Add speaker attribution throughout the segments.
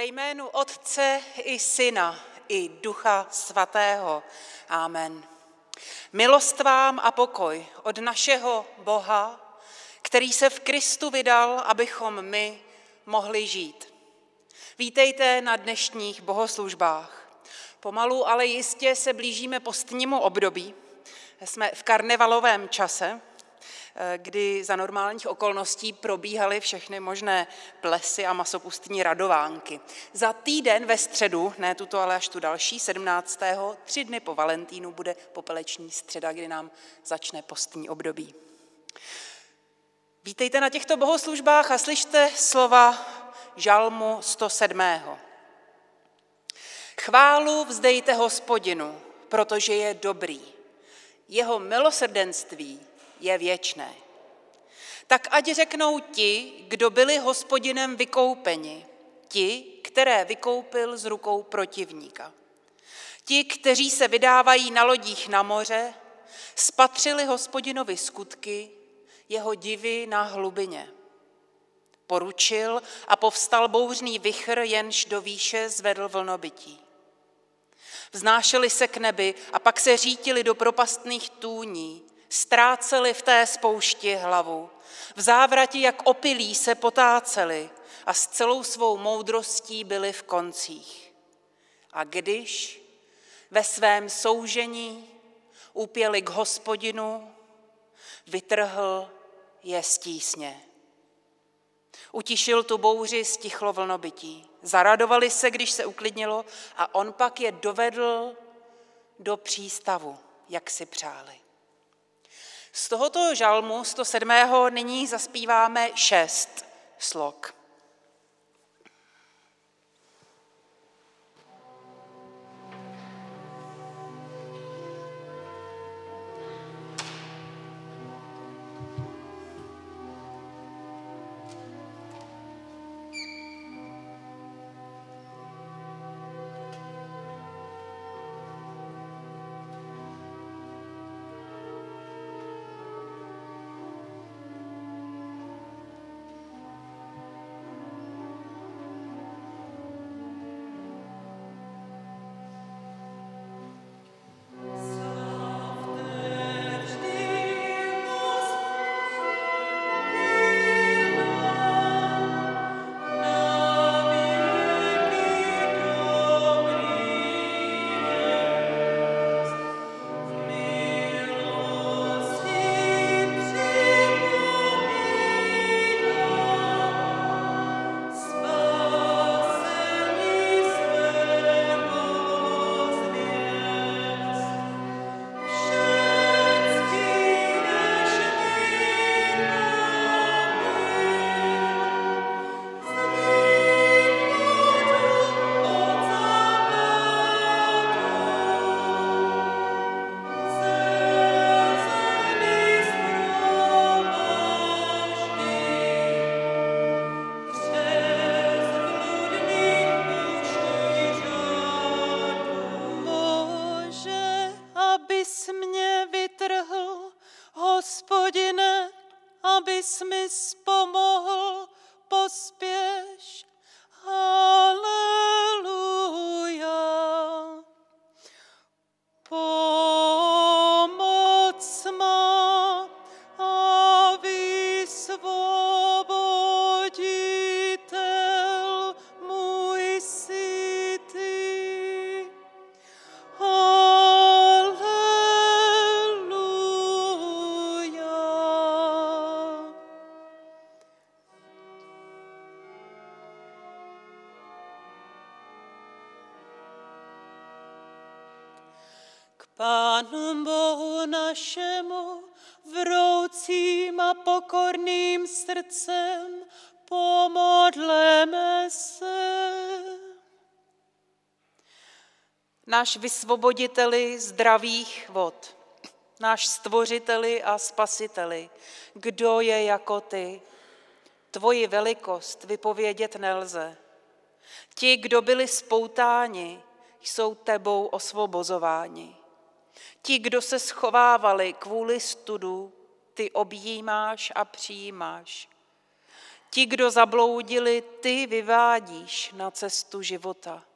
Speaker 1: Ve jménu Otce i Syna i Ducha Svatého. Amen. Milost vám a pokoj od našeho Boha, který se v Kristu vydal, abychom my mohli žít. Vítejte na dnešních bohoslužbách. Pomalu, ale jistě se blížíme postnímu období. Jsme v karnevalovém čase, kdy za normálních okolností probíhaly všechny možné plesy a masopustní radovánky. Za týden ve středu, ne tuto, ale až tu další, 17. tři dny po Valentínu bude popeleční středa, kdy nám začne postní období. Vítejte na těchto bohoslužbách a slyšte slova žalmu 107. Chválu vzdejte hospodinu, protože je dobrý. Jeho milosrdenství je věčné. Tak ať řeknou ti, kdo byli hospodinem vykoupeni, ti, které vykoupil z rukou protivníka. Ti, kteří se vydávají na lodích na moře, spatřili hospodinovi skutky, jeho divy na hlubině. Poručil a povstal bouřný vichr, jenž do výše zvedl vlnobytí. Vznášeli se k nebi a pak se řítili do propastných tůní, ztráceli v té spoušti hlavu. V závrati, jak opilí, se potáceli a s celou svou moudrostí byli v koncích. A když ve svém soužení upěli k hospodinu, vytrhl je z tísně. Utišil tu bouři, stichlo vlnobytí. Zaradovali se, když se uklidnilo a on pak je dovedl do přístavu, jak si přáli. Z tohoto žalmu 107. nyní zaspíváme šest slok. Náš vysvoboditeli zdravých vod, náš stvořiteli a spasiteli, kdo je jako ty? Tvoji velikost vypovědět nelze. Ti, kdo byli spoutáni, jsou tebou osvobozováni. Ti, kdo se schovávali kvůli studu, ty objímáš a přijímáš. Ti, kdo zabloudili, ty vyvádíš na cestu života.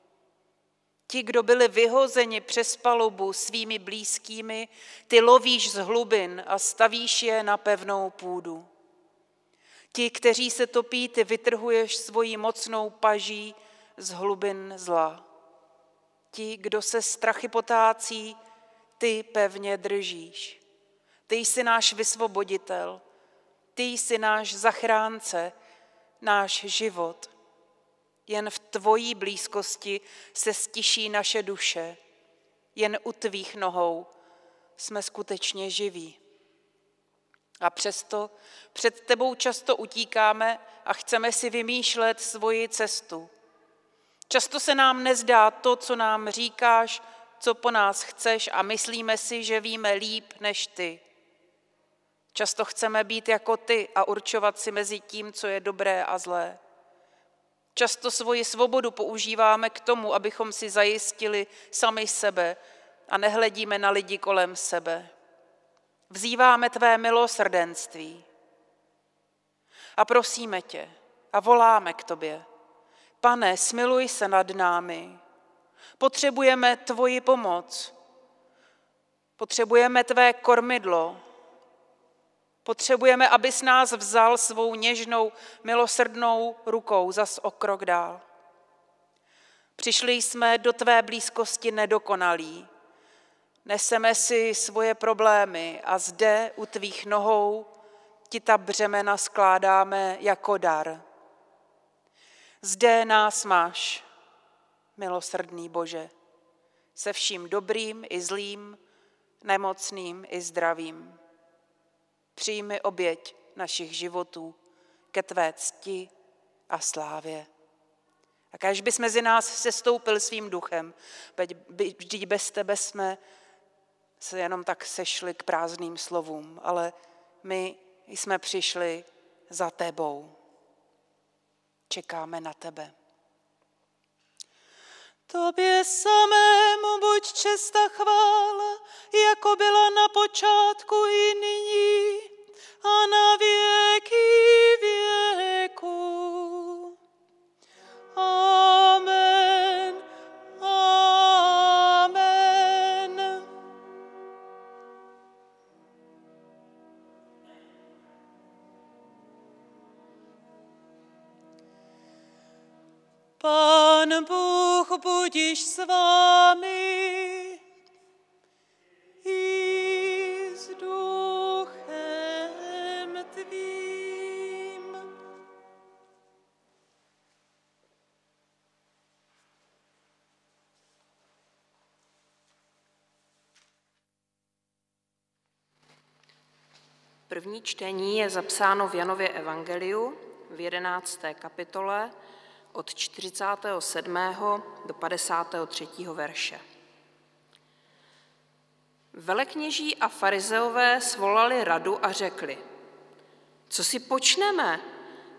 Speaker 1: Ti, kdo byli vyhozeni přes palubu svými blízkými, ty lovíš z hlubin a stavíš je na pevnou půdu. Ti, kteří se topí, ty vytrhuješ svojí mocnou paží z hlubin zla. Ti, kdo se strachy potácí, ty pevně držíš. Ty jsi náš vysvoboditel, ty jsi náš zachránce, náš život. Jen v tvojí blízkosti se stiší naše duše. Jen u tvých nohou jsme skutečně živí. A přesto před tebou často utíkáme a chceme si vymýšlet svoji cestu. Často se nám nezdá to, co nám říkáš, co po nás chceš a myslíme si, že víme líp než ty. Často chceme být jako ty a určovat si mezi tím, co je dobré a zlé. Často svoji svobodu používáme k tomu, abychom si zajistili sami sebe a nehledíme na lidi kolem sebe. Vzýváme tvé milosrdenství a prosíme tě a voláme k tobě. Pane, smiluj se nad námi. Potřebujeme tvoji pomoc. Potřebujeme tvé kormidlo, Potřebujeme, abys nás vzal svou něžnou, milosrdnou rukou zas o krok dál. Přišli jsme do tvé blízkosti nedokonalí. Neseme si svoje problémy a zde u tvých nohou ti ta břemena skládáme jako dar. Zde nás máš, milosrdný Bože, se vším dobrým i zlým, nemocným i zdravým. Přijmi oběť našich životů ke tvé cti a slávě. A když bys mezi nás sestoupil svým duchem, vždyť bez tebe jsme se jenom tak sešli k prázdným slovům, ale my jsme přišli za tebou. Čekáme na tebe.
Speaker 2: Tobě samému buď česta chvála, jako byla na počátku i nyní a na věky věku. Amen. Amen. Pán Bůh budiš s vámi. I s duchem tvým.
Speaker 3: První čtení je zapsáno v Janově evangeliu v 11. kapitole od 47. do 53. verše. Velekněží a farizeové svolali radu a řekli, co si počneme?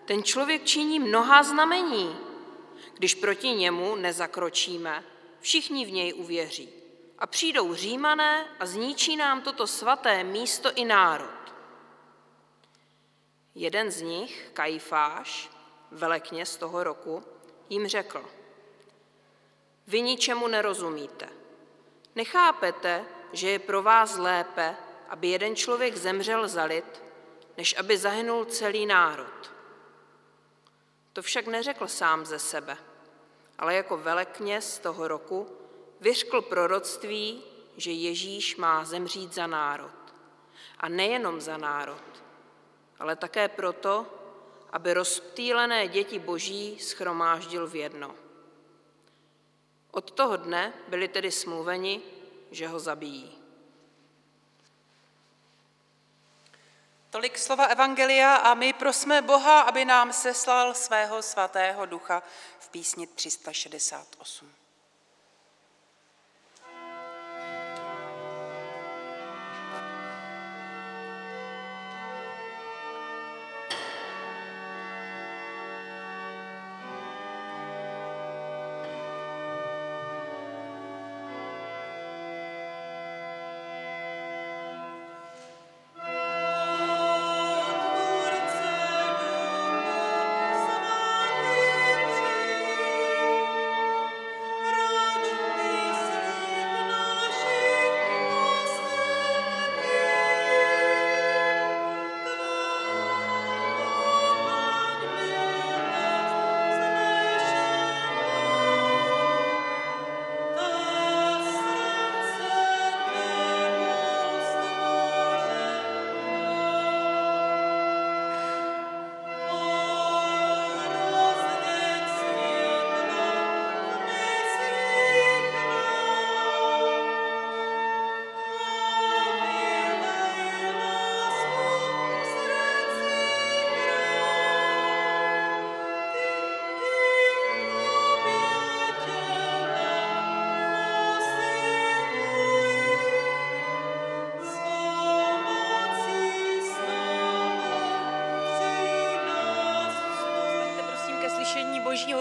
Speaker 3: Ten člověk činí mnohá znamení. Když proti němu nezakročíme, všichni v něj uvěří. A přijdou římané a zničí nám toto svaté místo i národ. Jeden z nich, Kajfáš, velekněz toho roku, jim řekl, vy ničemu nerozumíte. Nechápete, že je pro vás lépe, aby jeden člověk zemřel za lid, než aby zahynul celý národ. To však neřekl sám ze sebe, ale jako velekněz toho roku vyřkl proroctví, že Ježíš má zemřít za národ. A nejenom za národ, ale také proto, aby rozptýlené děti boží schromáždil v jedno. Od toho dne byli tedy smluveni, že ho zabijí.
Speaker 1: Tolik slova Evangelia a my prosme Boha, aby nám seslal svého svatého ducha v písni 368.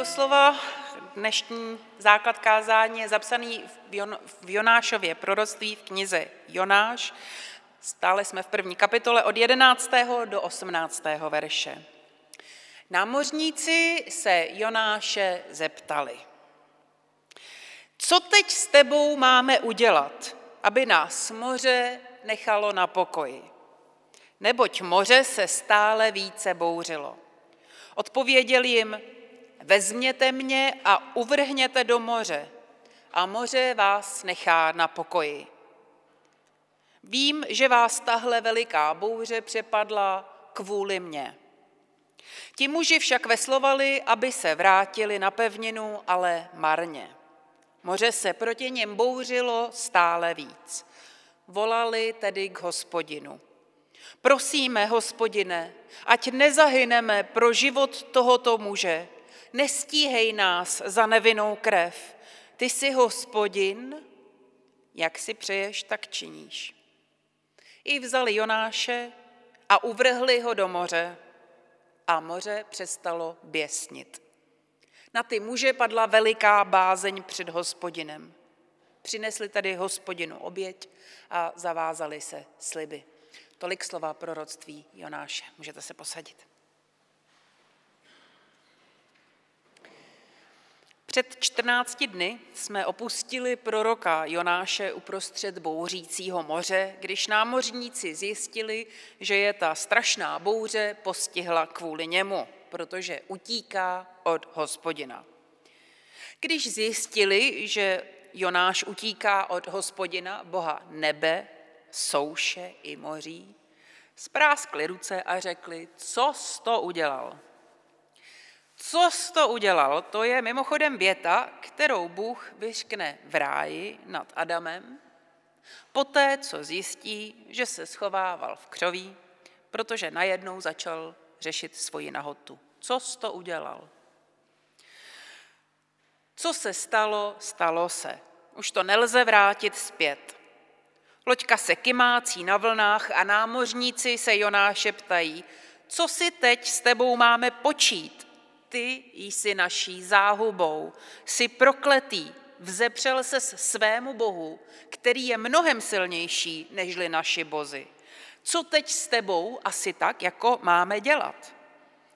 Speaker 1: slova, dnešní základ kázání je zapsaný v, Jon, v Jonášově proroctví v knize Jonáš. Stále jsme v první kapitole od 11. do 18. verše. Námořníci se Jonáše zeptali. Co teď s tebou máme udělat, aby nás moře nechalo na pokoji? Neboť moře se stále více bouřilo. Odpověděl jim, vezměte mě a uvrhněte do moře a moře vás nechá na pokoji. Vím, že vás tahle veliká bouře přepadla kvůli mně. Ti muži však veslovali, aby se vrátili na pevninu, ale marně. Moře se proti něm bouřilo stále víc. Volali tedy k hospodinu. Prosíme, hospodine, ať nezahyneme pro život tohoto muže. Nestíhej nás za nevinnou krev. Ty jsi hospodin, jak si přeješ, tak činíš. I vzali Jonáše a uvrhli ho do moře a moře přestalo běsnit. Na ty muže padla veliká bázeň před hospodinem. Přinesli tady hospodinu oběť a zavázali se sliby. Tolik slova proroctví Jonáše. Můžete se posadit. Před 14 dny jsme opustili proroka Jonáše uprostřed bouřícího moře, když námořníci zjistili, že je ta strašná bouře postihla kvůli němu, protože utíká od hospodina. Když zjistili, že Jonáš utíká od hospodina, boha nebe, souše i moří, spráskli ruce a řekli, co jsi to udělal? Co jsi to udělal? To je mimochodem věta, kterou Bůh vyškne v ráji nad Adamem, poté, co zjistí, že se schovával v křoví, protože najednou začal řešit svoji nahotu. Co jsi to udělal? Co se stalo, stalo se. Už to nelze vrátit zpět. Loďka se kymácí na vlnách a námořníci se Jonáše ptají, co si teď s tebou máme počít? Ty jsi naší záhubou, jsi prokletý, vzepřel se svému bohu, který je mnohem silnější nežli naši bozy. Co teď s tebou asi tak, jako máme dělat?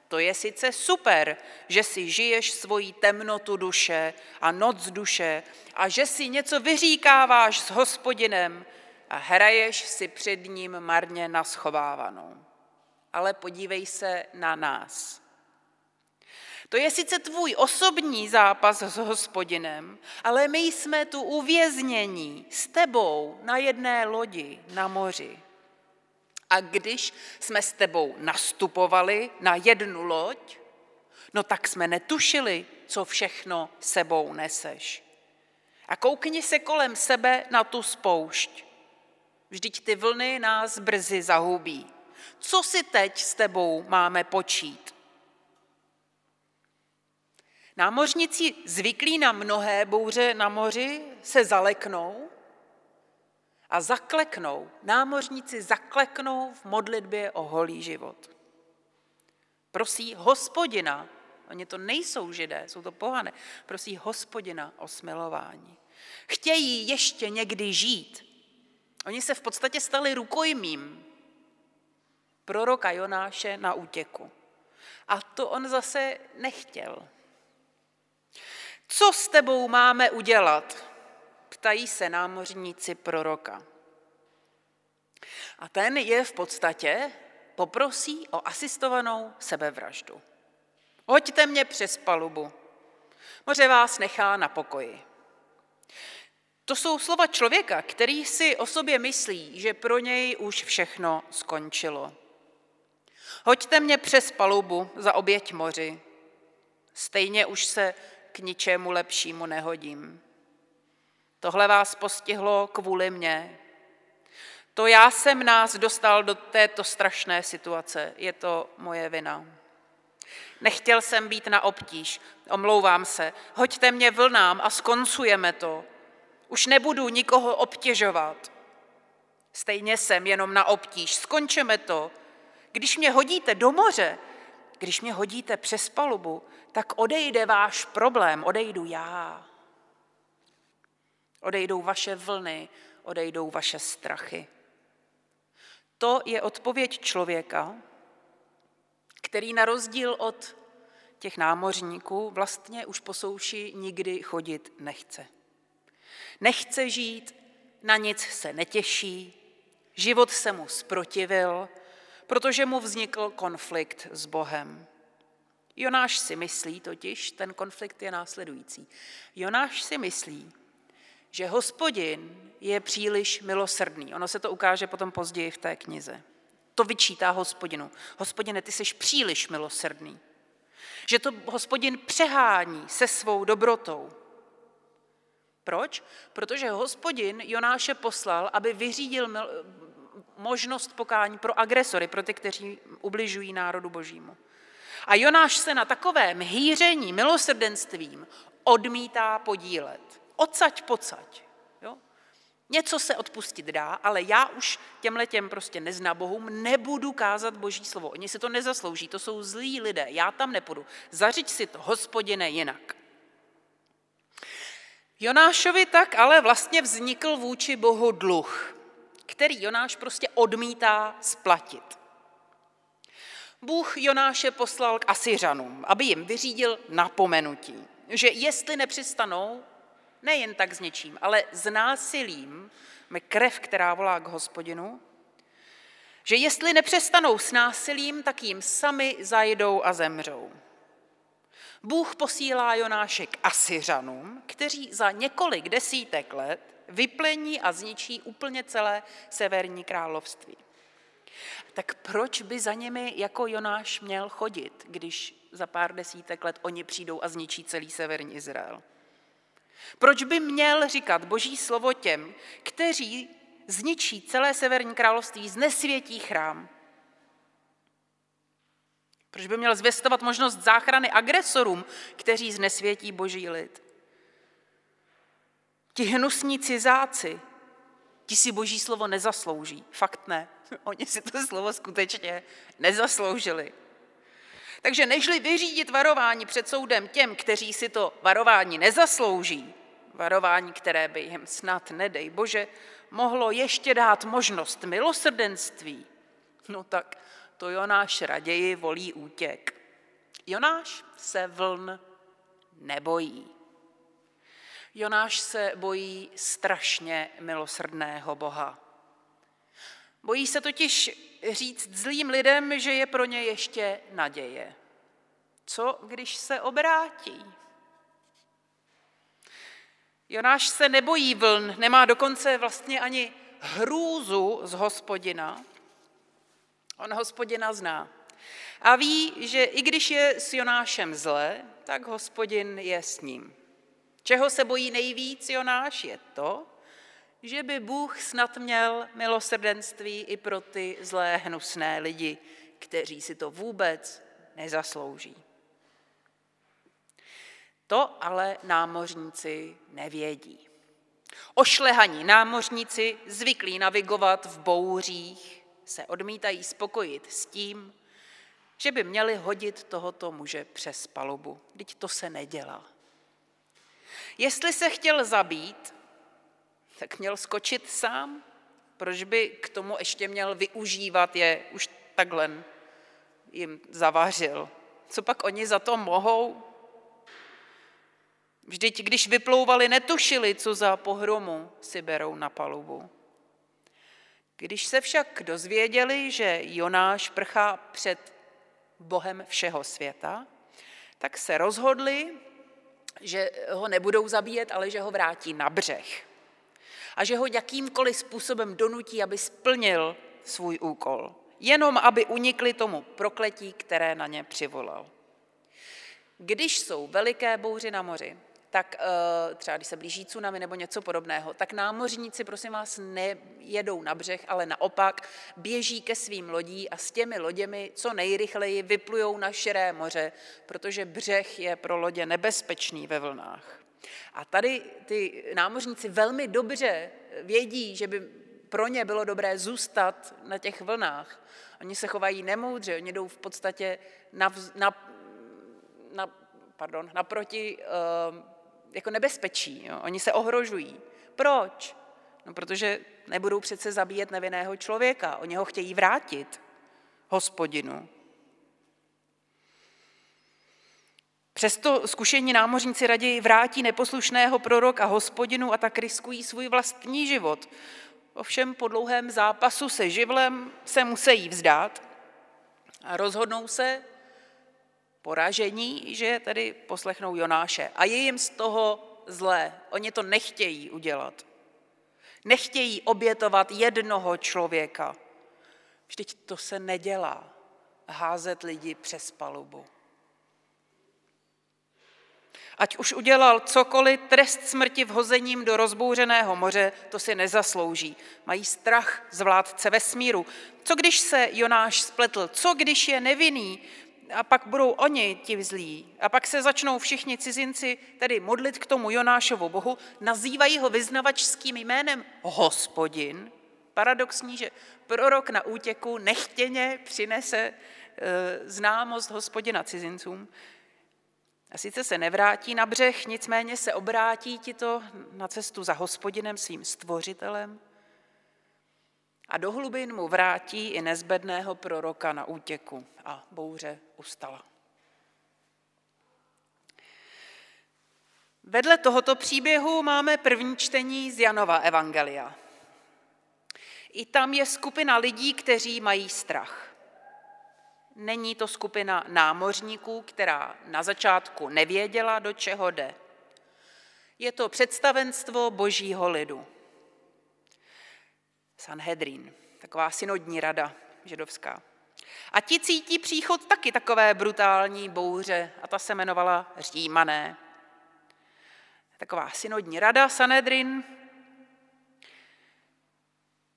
Speaker 1: To je sice super, že si žiješ svoji temnotu duše a noc duše a že si něco vyříkáváš s hospodinem a hraješ si před ním marně naschovávanou. Ale podívej se na nás. To je sice tvůj osobní zápas s hospodinem, ale my jsme tu uvěznění s tebou na jedné lodi na moři. A když jsme s tebou nastupovali na jednu loď, no tak jsme netušili, co všechno sebou neseš. A koukni se kolem sebe na tu spoušť. Vždyť ty vlny nás brzy zahubí. Co si teď s tebou máme počít? Námořníci zvyklí na mnohé bouře na moři se zaleknou a zakleknou. Námořníci zakleknou v modlitbě o holý život. Prosí hospodina, oni to nejsou židé, jsou to pohané, prosí hospodina o smilování. Chtějí ještě někdy žít. Oni se v podstatě stali rukojmím proroka Jonáše na útěku. A to on zase nechtěl. Co s tebou máme udělat? Ptají se námořníci proroka. A ten je v podstatě poprosí o asistovanou sebevraždu. Hoďte mě přes palubu. Moře vás nechá na pokoji. To jsou slova člověka, který si o sobě myslí, že pro něj už všechno skončilo. Hoďte mě přes palubu za oběť moři. Stejně už se ničemu lepšímu nehodím. Tohle vás postihlo kvůli mně. To já jsem nás dostal do této strašné situace. Je to moje vina. Nechtěl jsem být na obtíž, omlouvám se. Hoďte mě vlnám a skoncujeme to. Už nebudu nikoho obtěžovat. Stejně jsem jenom na obtíž. Skončeme to. Když mě hodíte do moře, když mě hodíte přes palubu, tak odejde váš problém, odejdu já. Odejdou vaše vlny, odejdou vaše strachy. To je odpověď člověka, který na rozdíl od těch námořníků vlastně už po souši nikdy chodit nechce. Nechce žít, na nic se netěší, život se mu sprotivil, protože mu vznikl konflikt s Bohem. Jonáš si myslí totiž, ten konflikt je následující. Jonáš si myslí, že hospodin je příliš milosrdný. Ono se to ukáže potom později v té knize. To vyčítá hospodinu. Hospodine, ty jsi příliš milosrdný. Že to hospodin přehání se svou dobrotou. Proč? Protože hospodin Jonáše poslal, aby vyřídil možnost pokání pro agresory, pro ty, kteří ubližují národu božímu. A Jonáš se na takovém hýření milosrdenstvím odmítá podílet. Odsaď pocať. Jo? Něco se odpustit dá, ale já už těmhle těm prostě bohům nebudu kázat boží slovo. Oni si to nezaslouží, to jsou zlí lidé, já tam nepůjdu. Zařiď si to, hospodine, jinak. Jonášovi tak ale vlastně vznikl vůči Bohu dluh, který Jonáš prostě odmítá splatit. Bůh Jonáše poslal k Asiřanům, aby jim vyřídil napomenutí, že jestli nepřistanou nejen tak s něčím, ale s násilím, krev, která volá k hospodinu, že jestli nepřestanou s násilím, tak jim sami zajdou a zemřou. Bůh posílá Jonáše k Asiřanům, kteří za několik desítek let vyplení a zničí úplně celé severní království. Tak proč by za nimi jako Jonáš měl chodit, když za pár desítek let oni přijdou a zničí celý severní Izrael? Proč by měl říkat boží slovo těm, kteří zničí celé severní království, znesvětí chrám? Proč by měl zvěstovat možnost záchrany agresorům, kteří znesvětí boží lid? Ti hnusní cizáci, ti si boží slovo nezaslouží. Fakt ne. Oni si to slovo skutečně nezasloužili. Takže nežli vyřídit varování před soudem těm, kteří si to varování nezaslouží, varování, které by jim snad, nedej Bože, mohlo ještě dát možnost milosrdenství, no tak to Jonáš raději volí útěk. Jonáš se vln nebojí. Jonáš se bojí strašně milosrdného Boha. Bojí se totiž říct zlým lidem, že je pro ně ještě naděje. Co, když se obrátí? Jonáš se nebojí vln, nemá dokonce vlastně ani hrůzu z hospodina. On hospodina zná. A ví, že i když je s Jonášem zle, tak hospodin je s ním. Čeho se bojí nejvíc Jonáš je to, že by Bůh snad měl milosrdenství i pro ty zlé hnusné lidi, kteří si to vůbec nezaslouží. To ale námořníci nevědí. Ošlehaní námořníci, zvyklí navigovat v bouřích, se odmítají spokojit s tím, že by měli hodit tohoto muže přes palubu. Teď to se nedělá. Jestli se chtěl zabít, tak měl skočit sám. Proč by k tomu ještě měl využívat je, už takhle jim zavařil. Co pak oni za to mohou? Vždyť, když vyplouvali, netušili, co za pohromu si berou na palubu. Když se však dozvěděli, že Jonáš prchá před Bohem všeho světa, tak se rozhodli, že ho nebudou zabíjet, ale že ho vrátí na břeh. A že ho jakýmkoliv způsobem donutí, aby splnil svůj úkol. Jenom aby unikli tomu prokletí, které na ně přivolal. Když jsou veliké bouři na moři, tak eh, třeba když se blíží tsunami nebo něco podobného, tak námořníci, prosím vás, nejedou na břeh, ale naopak běží ke svým lodí a s těmi loděmi co nejrychleji vyplujou na širé moře, protože břeh je pro lodě nebezpečný ve vlnách. A tady ty námořníci velmi dobře vědí, že by pro ně bylo dobré zůstat na těch vlnách. Oni se chovají nemoudře, oni jdou v podstatě na, na, na pardon, naproti uh, jako nebezpečí. Jo? Oni se ohrožují. Proč? No, protože nebudou přece zabíjet nevinného člověka. Oni ho chtějí vrátit hospodinu. Přesto zkušení námořníci raději vrátí neposlušného proroka hospodinu a tak riskují svůj vlastní život. Ovšem po dlouhém zápasu se živlem se musí vzdát a rozhodnou se poražení, že tedy poslechnou Jonáše. A je jim z toho zlé. Oni to nechtějí udělat. Nechtějí obětovat jednoho člověka. Vždyť to se nedělá. Házet lidi přes palubu. Ať už udělal cokoliv, trest smrti vhozením do rozbouřeného moře, to si nezaslouží. Mají strach z vládce vesmíru. Co když se Jonáš spletl? Co když je nevinný? A pak budou oni ti zlí. A pak se začnou všichni cizinci tedy modlit k tomu Jonášovu bohu, nazývají ho vyznavačským jménem hospodin. Paradoxní, že prorok na útěku nechtěně přinese e, známost hospodina cizincům. A sice se nevrátí na břeh, nicméně se obrátí ti to na cestu za hospodinem, svým stvořitelem. A do hlubin mu vrátí i nezbedného proroka na útěku a bouře ustala. Vedle tohoto příběhu máme první čtení z Janova Evangelia. I tam je skupina lidí, kteří mají strach. Není to skupina námořníků, která na začátku nevěděla, do čeho jde. Je to představenstvo božího lidu. Sanhedrin, taková synodní rada židovská. A ti cítí příchod taky takové brutální bouře a ta se jmenovala Římané. Taková synodní rada Sanhedrin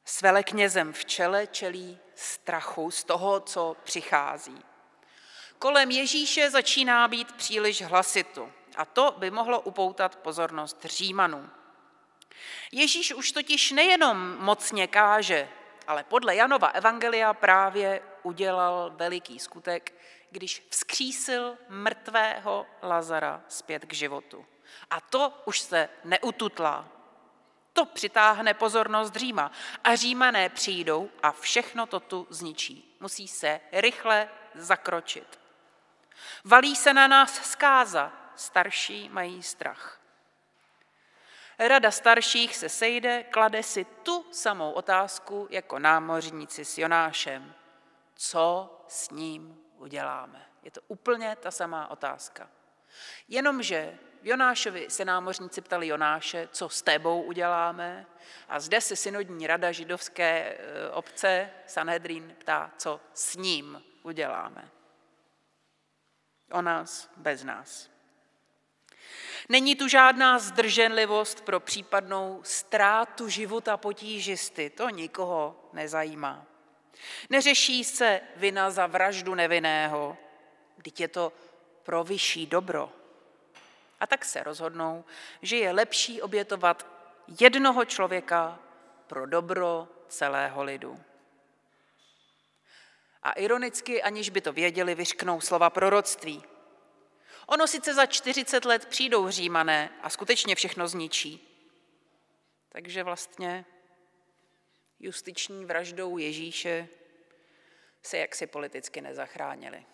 Speaker 1: s veleknězem v čele čelí strachu z toho, co přichází. Kolem Ježíše začíná být příliš hlasitu a to by mohlo upoutat pozornost Římanů. Ježíš už totiž nejenom mocně káže, ale podle Janova evangelia právě udělal veliký skutek, když vzkřísil mrtvého Lazara zpět k životu. A to už se neututlá. To přitáhne pozornost Říma a Římané přijdou a všechno to tu zničí. Musí se rychle zakročit. Valí se na nás zkáza, starší mají strach. Rada starších se sejde, klade si tu samou otázku jako námořníci s Jonášem. Co s ním uděláme? Je to úplně ta samá otázka. Jenomže v Jonášovi se námořníci ptali Jonáše, co s tebou uděláme. A zde se synodní rada židovské e, obce Sanhedrin ptá, co s ním uděláme. O nás bez nás. Není tu žádná zdrženlivost pro případnou ztrátu života potížisty. To nikoho nezajímá. Neřeší se vina za vraždu nevinného, když je to pro vyšší dobro. A tak se rozhodnou, že je lepší obětovat jednoho člověka pro dobro celého lidu. A ironicky, aniž by to věděli, vyšknou slova proroctví. Ono sice za 40 let přijdou římané a skutečně všechno zničí. Takže vlastně justiční vraždou Ježíše se jaksi politicky nezachránili.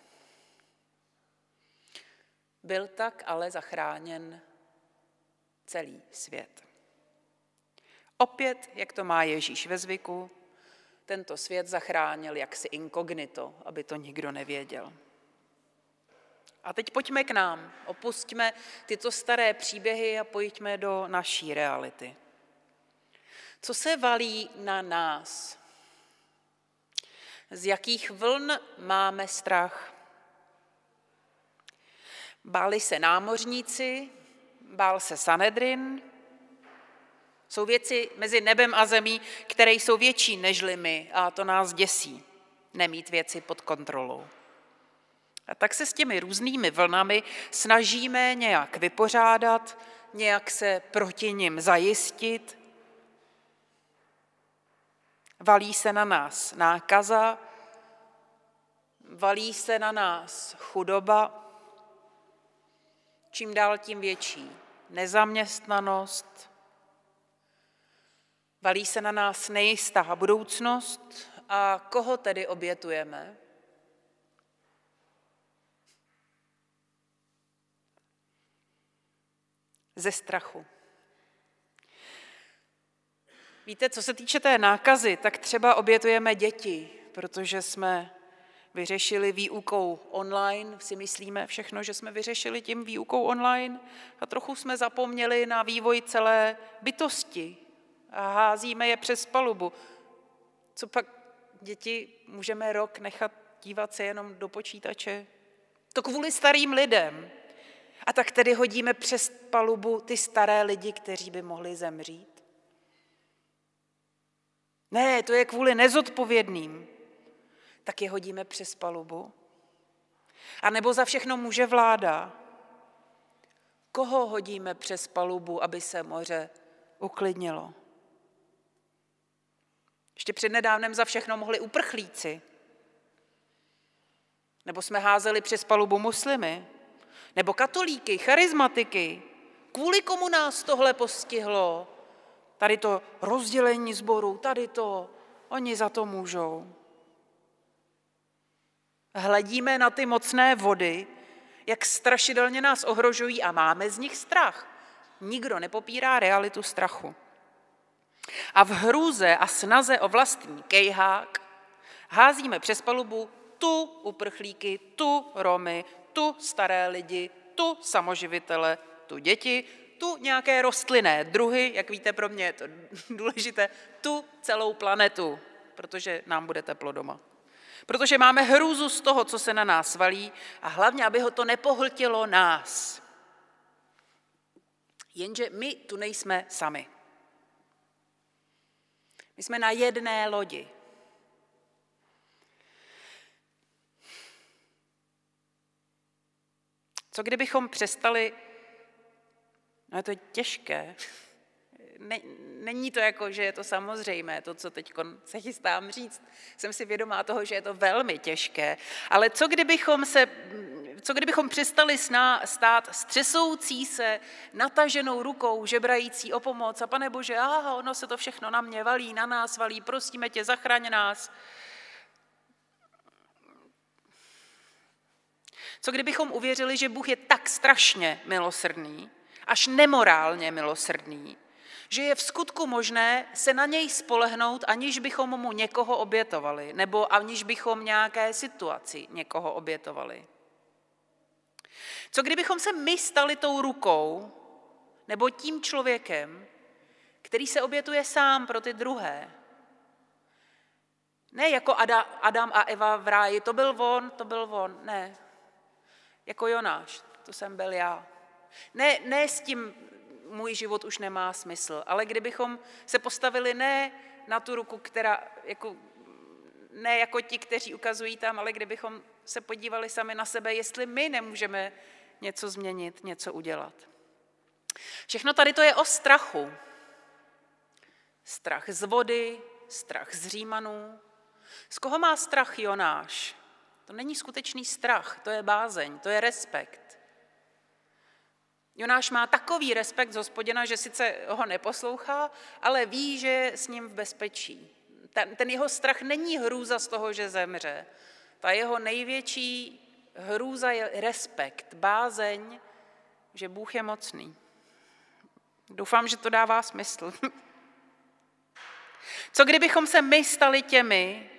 Speaker 1: Byl tak ale zachráněn celý svět. Opět, jak to má Ježíš ve zvyku, tento svět zachránil jaksi inkognito, aby to nikdo nevěděl. A teď pojďme k nám, opustíme tyto staré příběhy a pojďme do naší reality. Co se valí na nás? Z jakých vln máme strach? Báli se námořníci, bál se Sanedrin. Jsou věci mezi nebem a zemí, které jsou větší nežli my a to nás děsí, nemít věci pod kontrolou. A tak se s těmi různými vlnami snažíme nějak vypořádat, nějak se proti nim zajistit. Valí se na nás nákaza, valí se na nás chudoba, čím dál tím větší. Nezaměstnanost, valí se na nás nejistá budoucnost a koho tedy obětujeme? Ze strachu. Víte, co se týče té nákazy, tak třeba obětujeme děti, protože jsme vyřešili výukou online, si myslíme všechno, že jsme vyřešili tím výukou online a trochu jsme zapomněli na vývoj celé bytosti a házíme je přes palubu. Co pak děti můžeme rok nechat dívat se jenom do počítače? To kvůli starým lidem. A tak tedy hodíme přes palubu ty staré lidi, kteří by mohli zemřít? Ne, to je kvůli nezodpovědným. Tak je hodíme přes palubu. A nebo za všechno může vláda. Koho hodíme přes palubu, aby se moře uklidnilo? Ještě přednedávnem za všechno mohli uprchlíci. Nebo jsme házeli přes palubu muslimy. Nebo katolíky, charizmatiky. Kvůli komu nás tohle postihlo? Tady to rozdělení zboru, tady to, oni za to můžou. Hledíme na ty mocné vody, jak strašidelně nás ohrožují a máme z nich strach. Nikdo nepopírá realitu strachu. A v hrůze a snaze o vlastní kejhák házíme přes palubu tu uprchlíky, tu Romy, tu staré lidi, tu samoživitele, tu děti, tu nějaké rostlinné druhy, jak víte, pro mě je to důležité, tu celou planetu, protože nám bude teplo doma. Protože máme hrůzu z toho, co se na nás valí a hlavně, aby ho to nepohltilo nás. Jenže my tu nejsme sami. My jsme na jedné lodi. Co kdybychom přestali, no je to těžké, není to jako, že je to samozřejmé, to, co teď se chystám říct. Jsem si vědomá toho, že je to velmi těžké. Ale co kdybychom, se, co kdybychom přestali sná, stát střesoucí se, nataženou rukou, žebrající o pomoc a pane Bože, aha, ono se to všechno na mě valí, na nás valí, prosíme tě, zachraň nás. Co kdybychom uvěřili, že Bůh je tak strašně milosrdný, až nemorálně milosrdný, že je v skutku možné se na něj spolehnout, aniž bychom mu někoho obětovali, nebo aniž bychom nějaké situaci někoho obětovali. Co kdybychom se my stali tou rukou, nebo tím člověkem, který se obětuje sám pro ty druhé? Ne jako Adam a Eva v ráji, to byl on, to byl on, ne. Jako Jonáš, to jsem byl já. Ne, ne s tím můj život už nemá smysl. Ale kdybychom se postavili ne na tu ruku, která jako, ne jako ti, kteří ukazují tam, ale kdybychom se podívali sami na sebe, jestli my nemůžeme něco změnit, něco udělat. Všechno tady to je o strachu. Strach z vody, strach z Římanů. Z koho má strach Jonáš? To není skutečný strach, to je bázeň, to je respekt. Jonáš má takový respekt z hospodina, že sice ho neposlouchá, ale ví, že je s ním v bezpečí. Ten, ten jeho strach není hrůza z toho, že zemře. Ta jeho největší hrůza je respekt, bázeň, že Bůh je mocný. Doufám, že to dává smysl. Co kdybychom se my stali těmi,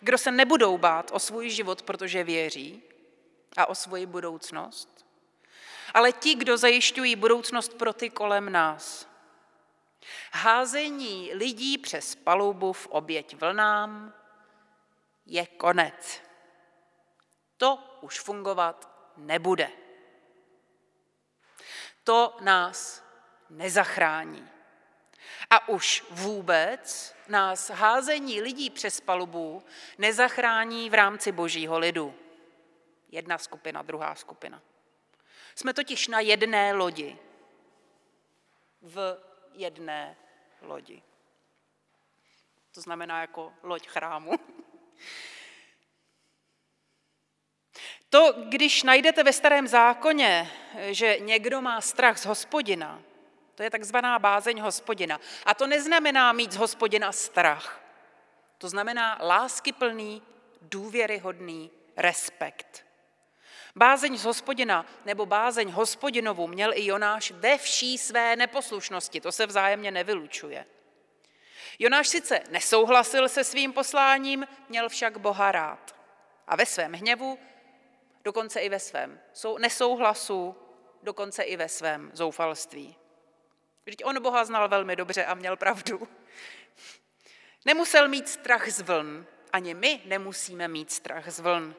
Speaker 1: kdo se nebudou bát o svůj život, protože věří, a o svoji budoucnost? Ale ti, kdo zajišťují budoucnost pro ty kolem nás. Házení lidí přes palubu v oběť vlnám je konec. To už fungovat nebude. To nás nezachrání. A už vůbec nás házení lidí přes palubu nezachrání v rámci božího lidu. Jedna skupina, druhá skupina. Jsme totiž na jedné lodi. V jedné lodi. To znamená jako loď chrámu. To, když najdete ve starém zákoně, že někdo má strach z hospodina, to je takzvaná bázeň hospodina. A to neznamená mít z hospodina strach. To znamená láskyplný, důvěryhodný respekt. Bázeň z hospodina nebo bázeň hospodinovu měl i Jonáš ve vší své neposlušnosti, to se vzájemně nevylučuje. Jonáš sice nesouhlasil se svým posláním, měl však Boha rád. A ve svém hněvu, dokonce i ve svém nesouhlasu, dokonce i ve svém zoufalství. Vždyť on Boha znal velmi dobře a měl pravdu. Nemusel mít strach z vln, ani my nemusíme mít strach z vln,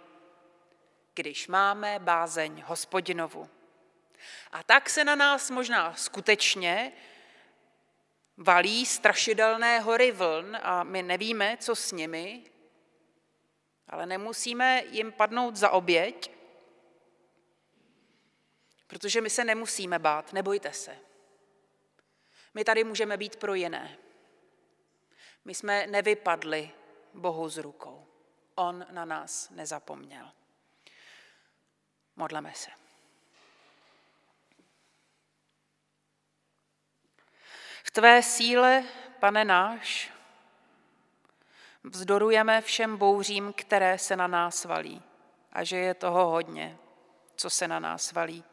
Speaker 1: když máme bázeň hospodinovu. A tak se na nás možná skutečně valí strašidelné hory vln a my nevíme, co s nimi, ale nemusíme jim padnout za oběť, protože my se nemusíme bát, nebojte se. My tady můžeme být pro jiné. My jsme nevypadli Bohu z rukou. On na nás nezapomněl. Modleme se. V tvé síle, pane náš, vzdorujeme všem bouřím, které se na nás valí a že je toho hodně, co se na nás valí.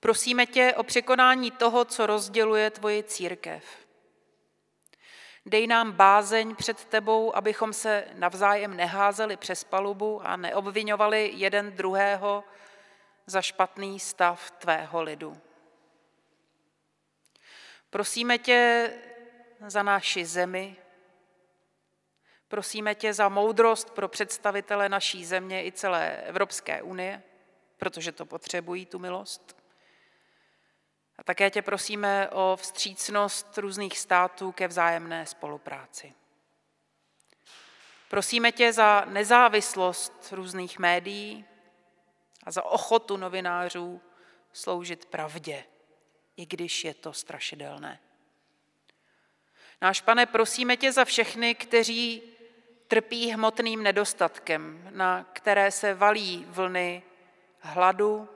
Speaker 1: Prosíme tě o překonání toho, co rozděluje tvoji církev. Dej nám bázeň před tebou, abychom se navzájem neházeli přes palubu a neobvinovali jeden druhého za špatný stav tvého lidu. Prosíme tě za naši zemi, prosíme tě za moudrost pro představitele naší země i celé Evropské unie, protože to potřebují, tu milost. A také tě prosíme o vstřícnost různých států ke vzájemné spolupráci. Prosíme tě za nezávislost různých médií a za ochotu novinářů sloužit pravdě, i když je to strašidelné. Náš pane, prosíme tě za všechny, kteří trpí hmotným nedostatkem, na které se valí vlny hladu,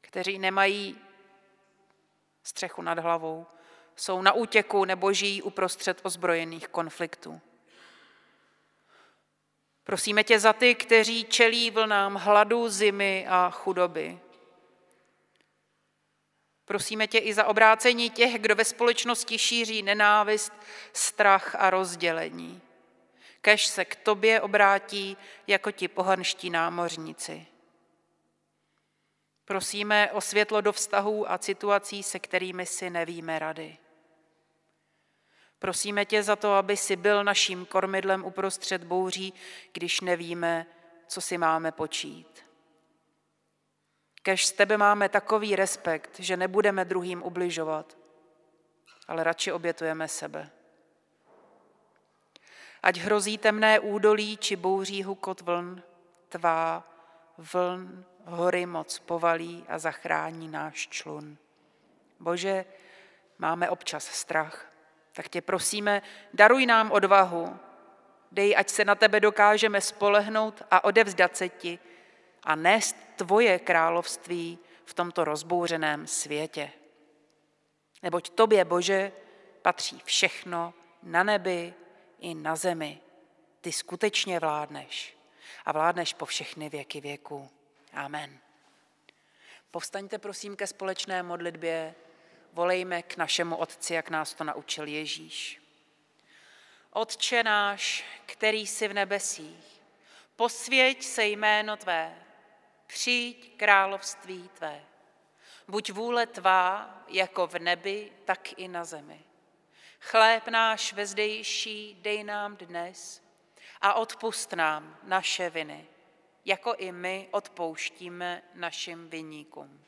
Speaker 1: kteří nemají střechu nad hlavou, jsou na útěku nebo žijí uprostřed ozbrojených konfliktů. Prosíme tě za ty, kteří čelí vlnám hladu, zimy a chudoby. Prosíme tě i za obrácení těch, kdo ve společnosti šíří nenávist, strach a rozdělení. Kež se k tobě obrátí jako ti pohanští námořníci. Prosíme o světlo do vztahů a situací, se kterými si nevíme rady. Prosíme tě za to, aby si byl naším kormidlem uprostřed bouří, když nevíme, co si máme počít. Kež z tebe máme takový respekt, že nebudeme druhým ubližovat, ale radši obětujeme sebe. Ať hrozí temné údolí či bouří hukot vln, tvá vln hory moc povalí a zachrání náš člun. Bože, máme občas strach, tak tě prosíme, daruj nám odvahu, dej, ať se na tebe dokážeme spolehnout a odevzdat se ti a nést tvoje království v tomto rozbouřeném světě. Neboť tobě, Bože, patří všechno na nebi i na zemi. Ty skutečně vládneš a vládneš po všechny věky věků. Amen. Povstaňte prosím ke společné modlitbě, volejme k našemu Otci, jak nás to naučil Ježíš. Otče náš, který jsi v nebesích, posvěť se jméno Tvé, přijď království Tvé. Buď vůle Tvá jako v nebi, tak i na zemi. Chléb náš vezdejší dej nám dnes a odpust nám naše viny, jako i my odpouštíme našim viníkům.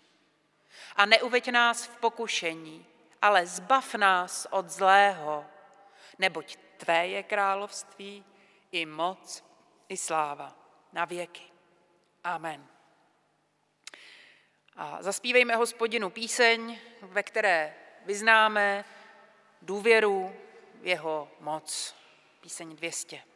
Speaker 1: A neuveď nás v pokušení, ale zbav nás od zlého, neboť Tvé je království, i moc, i sláva na věky. Amen. A zaspívejme hospodinu píseň, ve které vyznáme důvěru v jeho moc. Píseň 200.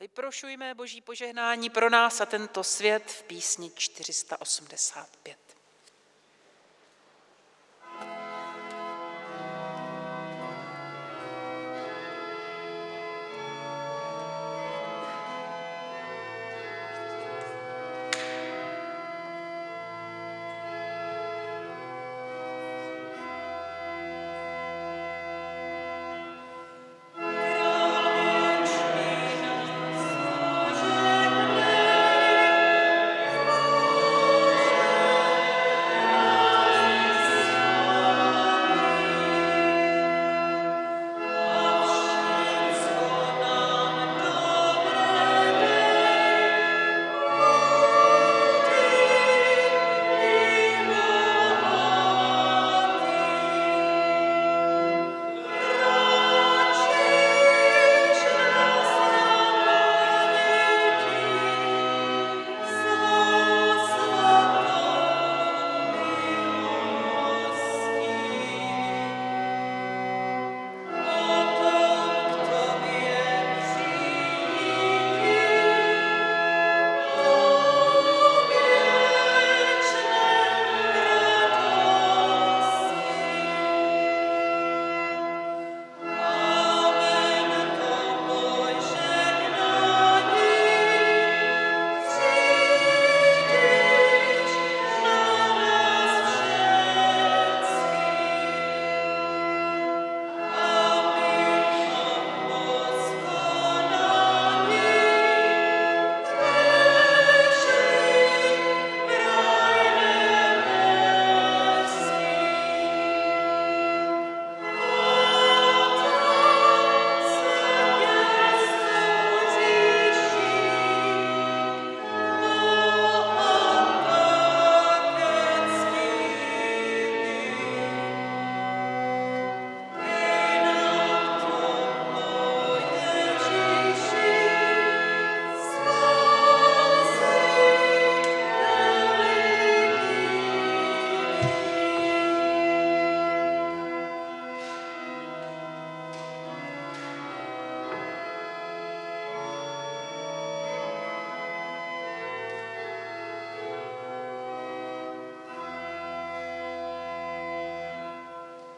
Speaker 1: Vyprošujme Boží požehnání pro nás a tento svět v písni 485.